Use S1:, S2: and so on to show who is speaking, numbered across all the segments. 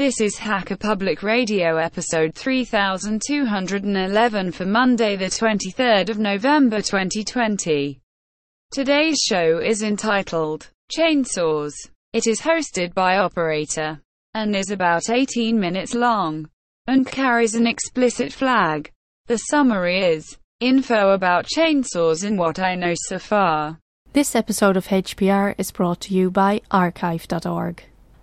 S1: This is Hacker Public Radio episode 3211 for Monday the 23rd of November 2020. Today's show is entitled Chainsaws. It is hosted by Operator and is about 18 minutes long and carries an explicit flag. The summary is info about chainsaws and what I know so far.
S2: This episode of HPR is brought to you by archive.org.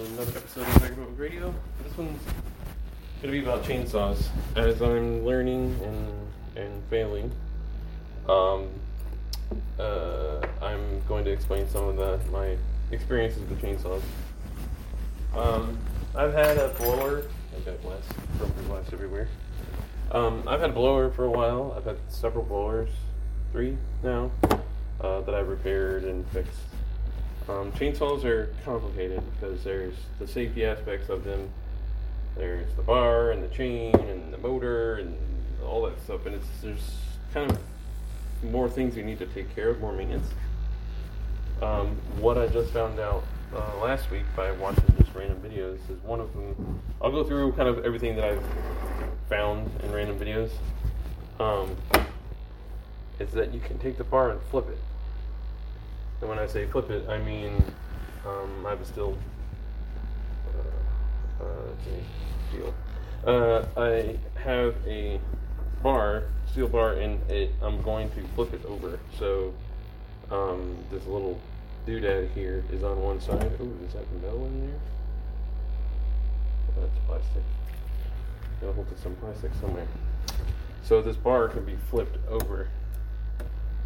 S3: Another episode of Public Radio. This one's to be about chainsaws. As I'm learning and, and failing, um, uh, I'm going to explain some of the, my experiences with chainsaws. Um, I've had a blower. I've got glass, broken glass everywhere. Um, I've had a blower for a while. I've had several blowers, three now, uh, that I've repaired and fixed. Um, chainsaws are complicated because there's the safety aspects of them. There's the bar and the chain and the motor and all that stuff, and it's there's kind of more things you need to take care of, more maintenance. Um, what I just found out uh, last week by watching just random videos is one of them. I'll go through kind of everything that I've found in random videos. Um, is that you can take the bar and flip it. And when I say flip it, I mean um, I have a uh, uh. Uh, I have a bar, steel bar, and it, I'm going to flip it over. So um, this little doodad here is on one side. Ooh, is that metal in there? That's plastic. Gotta hold to some plastic somewhere. So this bar can be flipped over.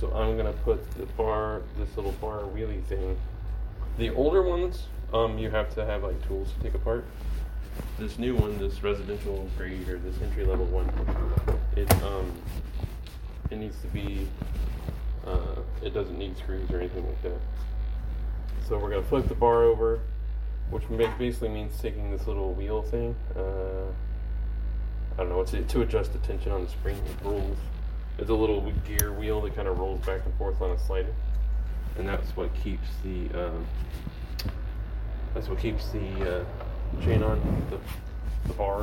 S3: So I'm gonna put the bar, this little bar wheelie thing. The older ones, um, you have to have like tools to take apart. This new one, this residential grade or this entry level one, it um, it needs to be, uh, it doesn't need screws or anything like that. So we're gonna flip the bar over, which basically means taking this little wheel thing. Uh, I don't know, it's to adjust the tension on the spring. Rolls. There's a little gear wheel that kind of rolls back and forth on a slider, and that's what keeps the um, that's what keeps the uh, chain on the, the bar,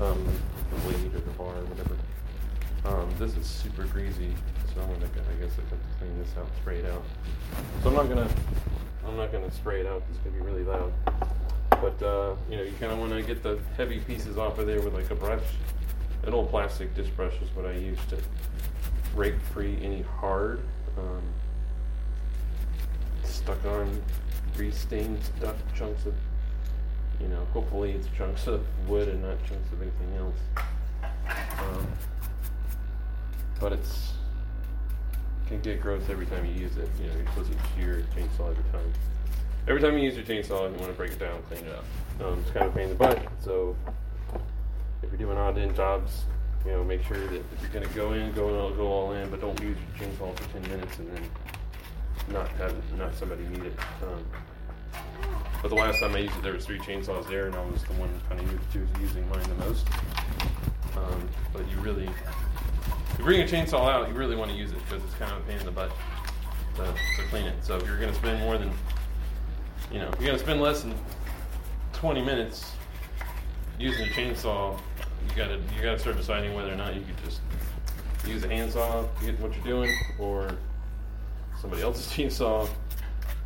S3: um, the blade or the bar or whatever. Um, this is super greasy, so I'm gonna I guess I have to clean this out, spray it out. So I'm not gonna I'm not gonna spray it out. It's gonna be really loud. But uh, you know, you kind of want to get the heavy pieces off of there with like a brush. An old plastic disc brush is what I use to rake free any hard, um, stuck on, grease stained stuff, chunks of, you know, hopefully it's chunks of wood and not chunks of anything else. Um, but it's can get gross every time you use it. You know, you're supposed to use your chainsaw every time. Every time you use your chainsaw, you want to break it down, clean it up. Um, it's kind of a pain in the butt. So doing odd end jobs, you know, make sure that if you're going to go in, go go all in, but don't use your chainsaw for 10 minutes and then not have not somebody need it. Um, but the last time I used it, there was three chainsaws there, and I was the one kind of used, using mine the most. Um, but you really, if you bring a chainsaw out, you really want to use it because it's kind of a pain in the butt to, to clean it. So if you're going to spend more than, you know, if you're going to spend less than 20 minutes using a chainsaw, you gotta you gotta start deciding whether or not you could just use a handsaw to get what you're doing, or somebody else's chainsaw,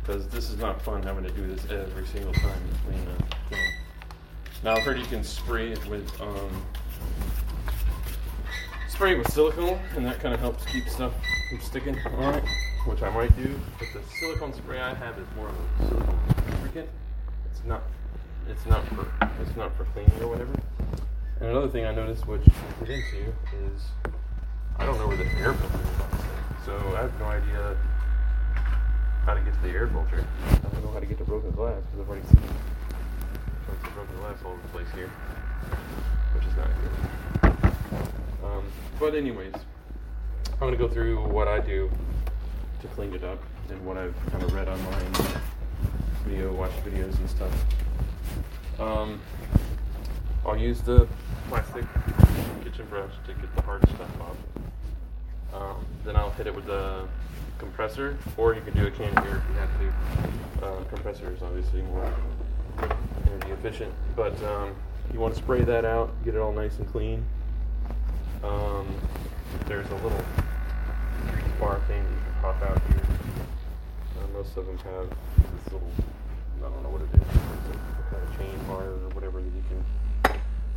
S3: because this is not fun having to do this every single time you clean. Now I've heard you can spray it with um, spray it with silicone, and that kind of helps keep stuff from sticking. All right, which I might do, but the silicone spray I have is more of a silicone lubricant. It's not it's not for it's not for cleaning or whatever. And another thing I noticed, which I get into, is I don't know where the air filter is. So I have no idea how to get to the air filter. I don't know how to get to broken glass because I've already seen parts of broken glass all over the place here, which is not good. Um, but anyways, I'm gonna go through what I do to clean it up and what I've kind of read online, video, watch videos and stuff. Um, I'll use the plastic kitchen brush to get the hard stuff off. Um, then I'll hit it with a compressor, or you can do a can here if you have to. Uh, compressor is obviously more energy efficient, but um, you want to spray that out, get it all nice and clean. Um, there's a little bar thing that you can pop out here. Uh, most of them have this little, I don't know what it is, it's a kind of chain bar or whatever that you can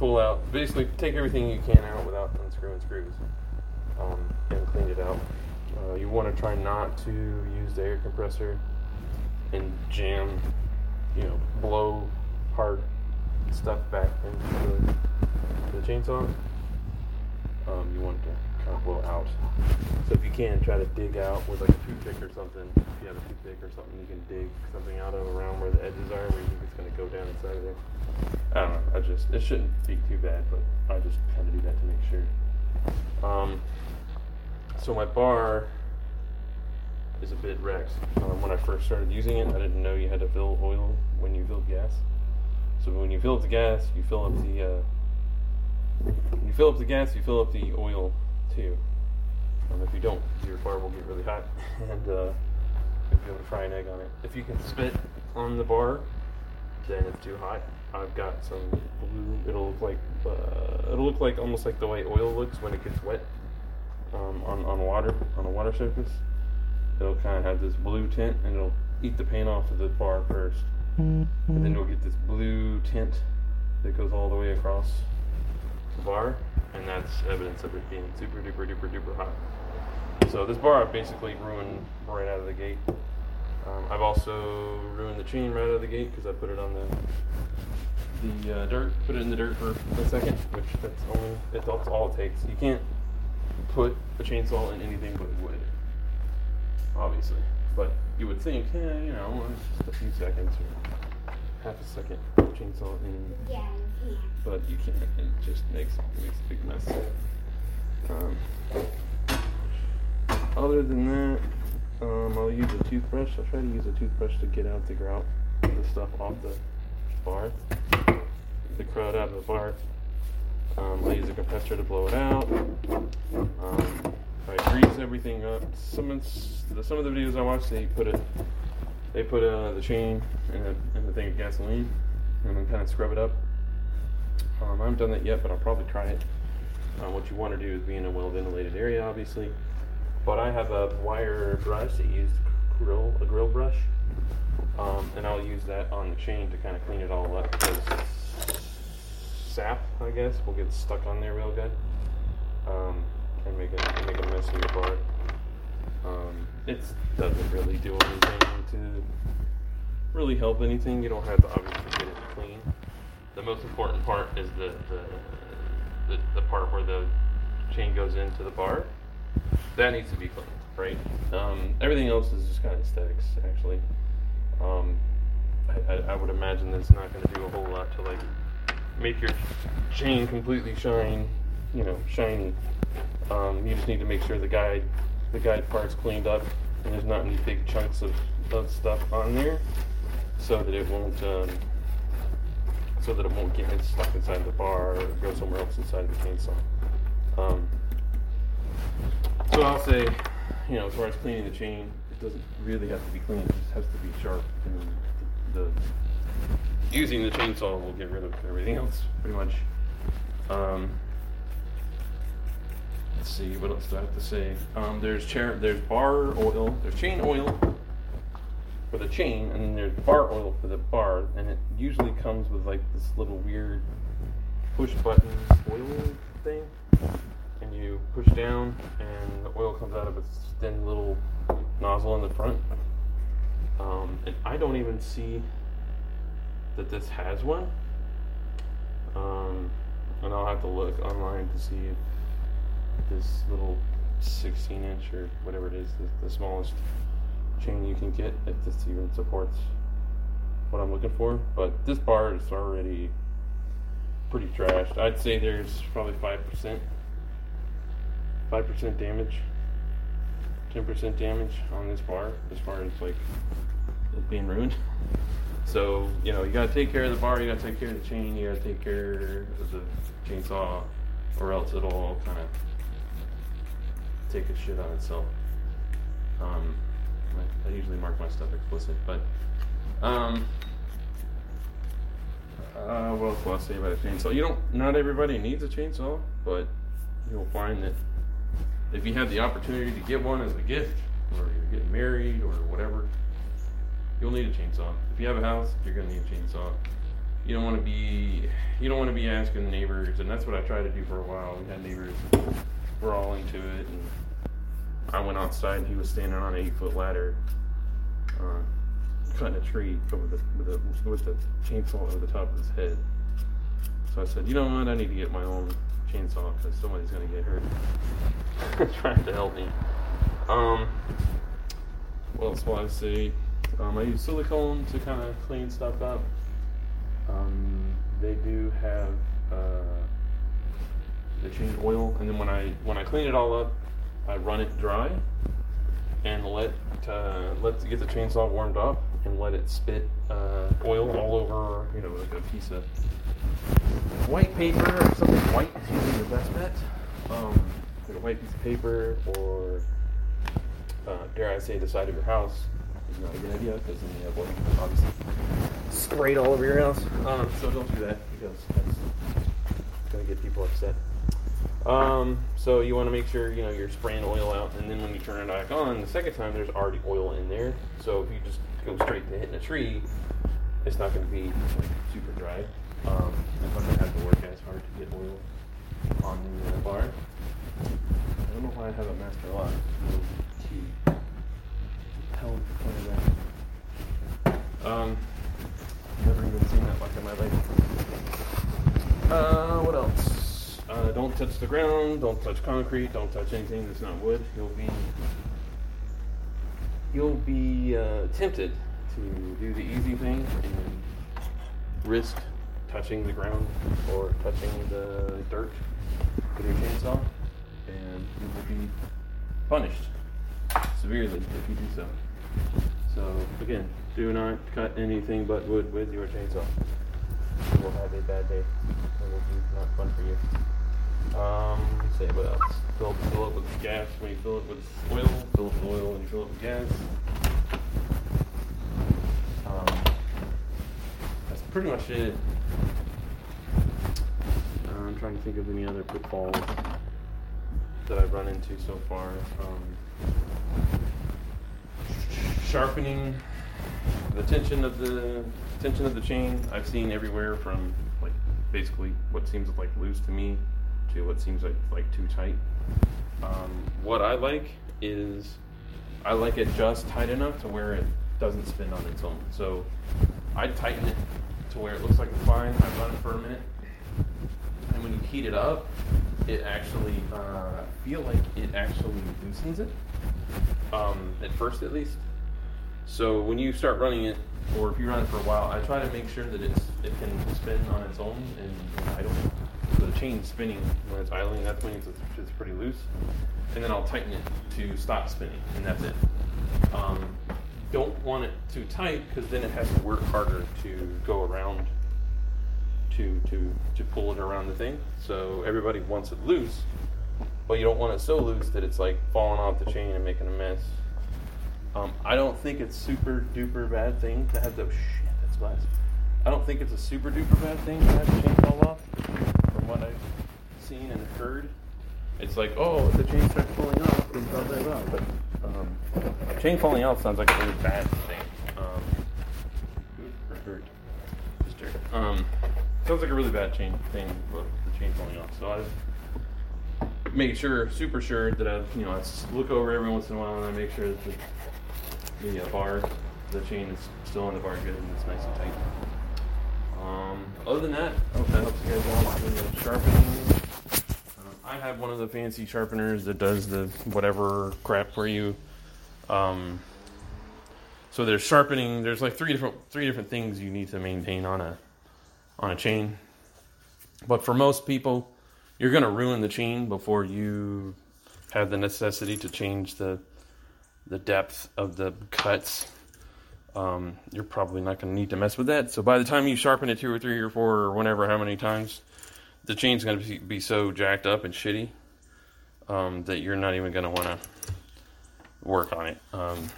S3: pull out. Basically, take everything you can out without unscrewing screws um, and clean it out. Uh, you want to try not to use the air compressor and jam, you know, blow hard stuff back into the, the chainsaw. Um, you want to blow out. So if you can, try to dig out with like a toothpick or something. If you have a toothpick or something, you can dig something out of around where the edges are, where you think it's going to go down inside of there. I don't know. I just it shouldn't be too bad, but I just kind of do that to make sure. Um, so my bar is a bit wrecked. Um, when I first started using it, I didn't know you had to fill oil when you filled gas. So when you fill up the gas, you fill up the uh, you fill up the gas, you fill up the oil too. Um, if you don't, your bar will get really hot, and uh, you'll be able to fry an egg on it. If you can spit on the bar, then it's too hot. I've got some blue. It'll look like uh, it'll look like almost like the way oil looks when it gets wet um, on on water on a water surface. It'll kind of have this blue tint, and it'll eat the paint off of the bar first, and then you'll get this blue tint that goes all the way across the bar, and that's evidence of it being super duper duper duper hot. So this bar I've basically ruined right out of the gate. Um, I've also ruined the chain right out of the gate because I put it on the the uh, dirt, put it in the dirt for a second, which that's only that's all it takes. You can't put a chainsaw in anything but wood, obviously. But you would think, yeah, you know, it's just a few seconds or half a second chainsaw in
S4: Yeah, yeah.
S3: but you can't. It just makes makes a big mess. Um, other than that, um, I'll use a toothbrush. I'll try to use a toothbrush to get out the grout, the stuff off the bar, the crud out of the bar. Um, I use a compressor to blow it out. Um, I grease everything up. Some of the, some of the videos I watch, they put it, they put uh, the chain in in the thing of gasoline and then kind of scrub it up. Um, I haven't done that yet, but I'll probably try it. Uh, what you want to do is be in a well ventilated area, obviously. But I have a wire brush that used grill a grill brush, um, and I'll use that on the chain to kind of clean it all up because sap, I guess, will get stuck on there real good um, and make a make a mess of your bar. Um, it doesn't really do anything to really help anything. You don't have to obviously get it clean. The most important part is the the, the, the part where the chain goes into the bar. That needs to be cleaned, right? Um, everything else is just kind of aesthetics, actually. Um, I, I, I would imagine that it's not going to do a whole lot to like make your chain completely shine, you know, shiny. Um, you just need to make sure the guide the guide part's cleaned up and there's not any big chunks of, of stuff on there so that it won't um, so that it won't get stuck inside the bar or go somewhere else inside the chainsaw. Um, so I'll say, you know, as far as cleaning the chain, it doesn't really have to be clean. It just has to be sharp. And the using the chainsaw will get rid of everything else, pretty much. Um, let's see, what else do I have to say? Um, there's chair, there's bar oil, there's chain oil for the chain, and then there's bar oil for the bar, and it usually comes with like this little weird push button oil thing, and you push down, and the oil comes out of its thin little nozzle in the front. Um, and I don't even see that this has one. Um, and I'll have to look online to see if this little 16 inch or whatever it is, the, the smallest chain you can get, if this even supports what I'm looking for. But this bar is already pretty trashed. I'd say there's probably 5%. 5% damage. 10% damage on this bar as far as like it being ruined. So, you know, you gotta take care of the bar, you gotta take care of the chain, you gotta take care of the chainsaw, or else it'll all kind of take a shit on itself. Um, I, I usually mark my stuff explicit, but um, uh, what else will I say about a chainsaw? You don't. Not everybody needs a chainsaw, but you'll find that if you have the opportunity to get one as a gift, or you're getting married, or whatever, you'll need a chainsaw. If you have a house, you're gonna need a chainsaw. You don't want to be. You don't want to be asking neighbors, and that's what I tried to do for a while. We had neighbors. We're all into it, and I went outside, and he was standing on an eight foot ladder. Uh, cutting a tree the with, the with the chainsaw over the top of his head. So I said, you know what? I need to get my own chainsaw because somebody's gonna get hurt. Trying to help me. Um, what else will I say? Um, I use silicone to kind of clean stuff up. Um, they do have change oil, and then when I when I clean it all up, I run it dry and let uh, let get the chainsaw warmed up and let it spit uh, oil all over, you know, like a piece of white paper or something white is usually the best bet. Um, like a white piece of paper or, uh, dare I say, the side of your house is not a good idea because then you have white obviously sprayed all over your house. Um, so don't do that because that's going to get people upset. Um, so you want to make sure you know you're spraying oil out, and then when you turn it back on the second time, there's already oil in there. So if you just go straight to hitting a tree, it's not going to be like, super dry. Um, I'm not going to have to work as hard to get oil on the uh, bar. I don't know why I have a master lock. Hell, that. Um, never even seen that lock in my life. Uh, what else? Uh, don't touch the ground. Don't touch concrete. Don't touch anything that's not wood. You'll be you'll be uh, tempted to do the easy thing and risk touching the ground or touching the dirt with your chainsaw, and you will be punished severely if you do so. So again, do not cut anything but wood with your chainsaw. You will have a bad day. It will be not fun for you. Um, let's see what else. Fill, fill it with gas when you fill it with oil. Fill it with oil when you fill it with gas. Um, that's pretty much it. Uh, I'm trying to think of any other pitfalls that I've run into so far. Um, sharpening the tension of the tension of the chain. I've seen everywhere from like basically what seems like loose to me to what seems like like too tight. Um, what I like is I like it just tight enough to where it doesn't spin on its own. So I tighten it to where it looks like it's fine. I run it for a minute, and when you heat it up, it actually uh, feel like it actually loosens it. Um, at first, at least. So when you start running it, or if you run it for a while, I try to make sure that it's it can spin on its own and, idle. So the chain's spinning when it's idling. That's when it's, it's pretty loose, and then I'll tighten it to stop spinning, and that's it. Um, don't want it too tight because then it has to work harder to go around to to to pull it around the thing. So everybody wants it loose, but you don't want it so loose that it's like falling off the chain and making a mess. Um, I don't think it's super duper bad thing to have the shit. That's glass. I don't think it's a super duper bad thing to have the chain fall off. What I've seen and heard, it's like oh, the chain starts falling off, then blah blah blah. But um, chain falling off sounds like a really bad thing. Um, or dirt? Just dirt. Um, sounds like a really bad chain thing, but the chain falling off. So I've made sure, super sure that I, you know, I look over every once in a while and I make sure that the the uh, bar. The chain is still on the bar good and it's nice and tight. Um, other than that, I hope that helps you guys out with the sharpening. Um, I have one of the fancy sharpeners that does the whatever crap for you. Um, so there's sharpening. There's like three different three different things you need to maintain on a on a chain. But for most people, you're going to ruin the chain before you have the necessity to change the the depth of the cuts um, you're probably not going to need to mess with that. So by the time you sharpen it two or three or four or whenever, how many times, the chain's going to be, so jacked up and shitty um, that you're not even going to want to work on it. Um,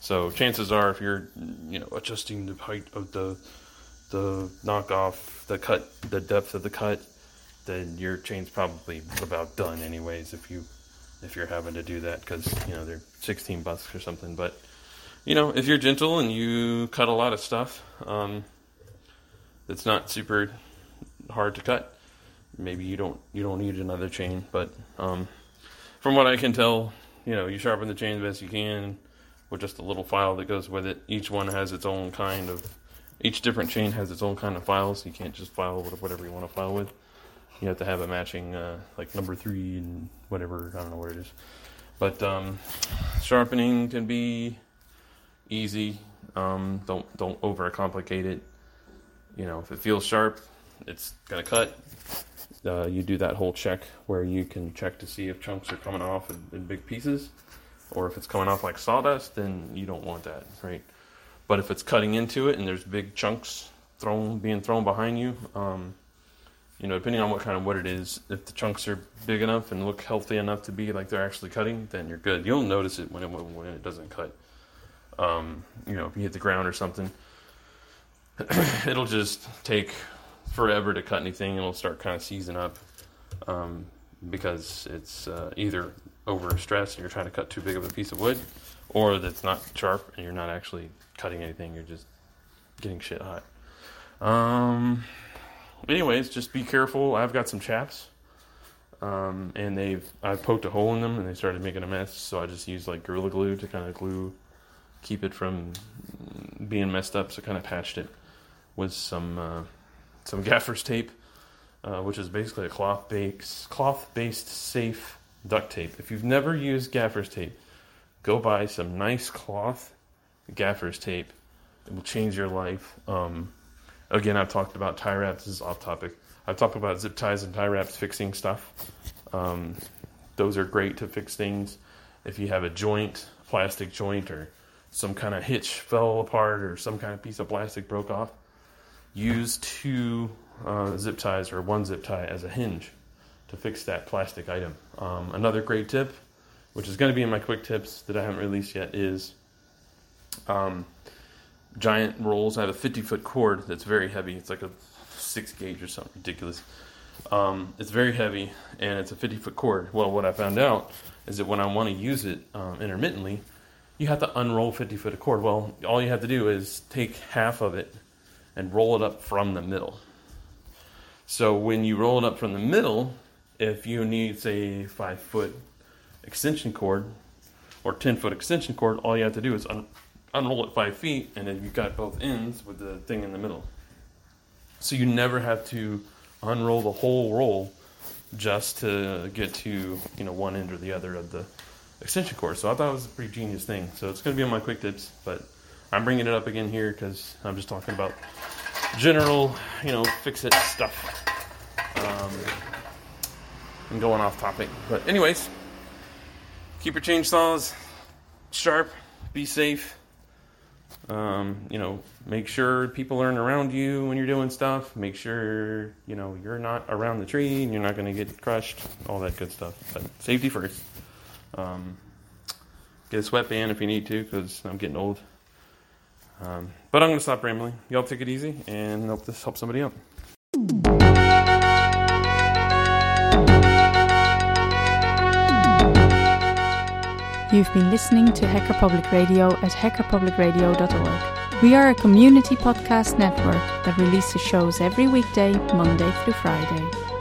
S3: so chances are, if you're, you know, adjusting the height of the the knockoff, the cut, the depth of the cut, then your chain's probably about done anyways. If you if you're having to do that because you know they're 16 bucks or something, but you know, if you're gentle and you cut a lot of stuff, um, it's not super hard to cut. Maybe you don't you don't need another chain, but um, from what I can tell, you know, you sharpen the chain the best you can with just a little file that goes with it. Each one has its own kind of each different chain has its own kind of files. You can't just file with whatever you want to file with. You have to have a matching uh, like number three and whatever I don't know what it is. But um, sharpening can be easy. Um, don't don't overcomplicate it. You know, if it feels sharp, it's gonna cut. Uh, you do that whole check where you can check to see if chunks are coming off in, in, big pieces, or if it's coming off like sawdust, then you don't want that, right? But if it's cutting into it and there's big chunks thrown being thrown behind you, um, you know, depending on what kind of wood it is, if the chunks are big enough and look healthy enough to be like they're actually cutting, then you're good. You'll notice it when it when it doesn't cut um, you know, if you hit the ground or something, it'll just take forever to cut anything. It'll start kind of seizing up um, because it's uh, either over stress and you're trying to cut too big of a piece of wood, or that's not sharp and you're not actually cutting anything. You're just getting shit hot. Um. Anyways, just be careful. I've got some chaps. Um, and they've I poked a hole in them and they started making a mess. So I just used like gorilla glue to kind of glue keep it from being messed up, so kind of patched it with some uh, some gaffer's tape, uh, which is basically a cloth based cloth based safe duct tape. If you've never used gaffer's tape, go buy some nice cloth gaffer's tape. It will change your life. Um, again, I've talked about tie wraps. This is off topic. I've talked about zip ties and tie wraps fixing stuff. Um, those are great to fix things. If you have a joint, plastic joint, or some kind of hitch fell apart or some kind of piece of plastic broke off, use two uh, zip ties or one zip tie as a hinge to fix that plastic item. Um, another great tip, which is going to be in my quick tips that I haven't released yet, is um, giant rolls. I have a 50 foot cord that's very heavy. It's like a six gauge or something ridiculous. Um, it's very heavy and it's a 50 foot cord. Well, what I found out is that when I want to use it um, intermittently, you have to unroll 50 foot of cord. Well, all you have to do is take half of it and roll it up from the middle. So when you roll it up from the middle, if you need, say, five foot extension cord or 10 foot extension cord, all you have to do is un- unroll it five feet, and then you've got both ends with the thing in the middle. So you never have to unroll the whole roll just to get to you know one end or the other of the extension cord. So I thought it was a pretty genius thing. So it's going to be on my quick tips, but I'm bringing it up again here because I'm just talking about general, you know, fix it stuff. Um, and going off topic. But, anyways, keep your chainsaws sharp, be safe. Um, you know, make sure people aren't around you when you're doing stuff. Make sure, you know, you're not around the tree and you're not going to get crushed. All that good stuff. But safety first. Um, get a sweatband if you need to, because I'm getting old. Um, but I'm going to stop rambling. Y'all take it easy, and hope this helps somebody out.
S2: You've been listening to Hacker Public Radio at hackerpublicradio.org. We are a community podcast network that releases shows every weekday, Monday through Friday.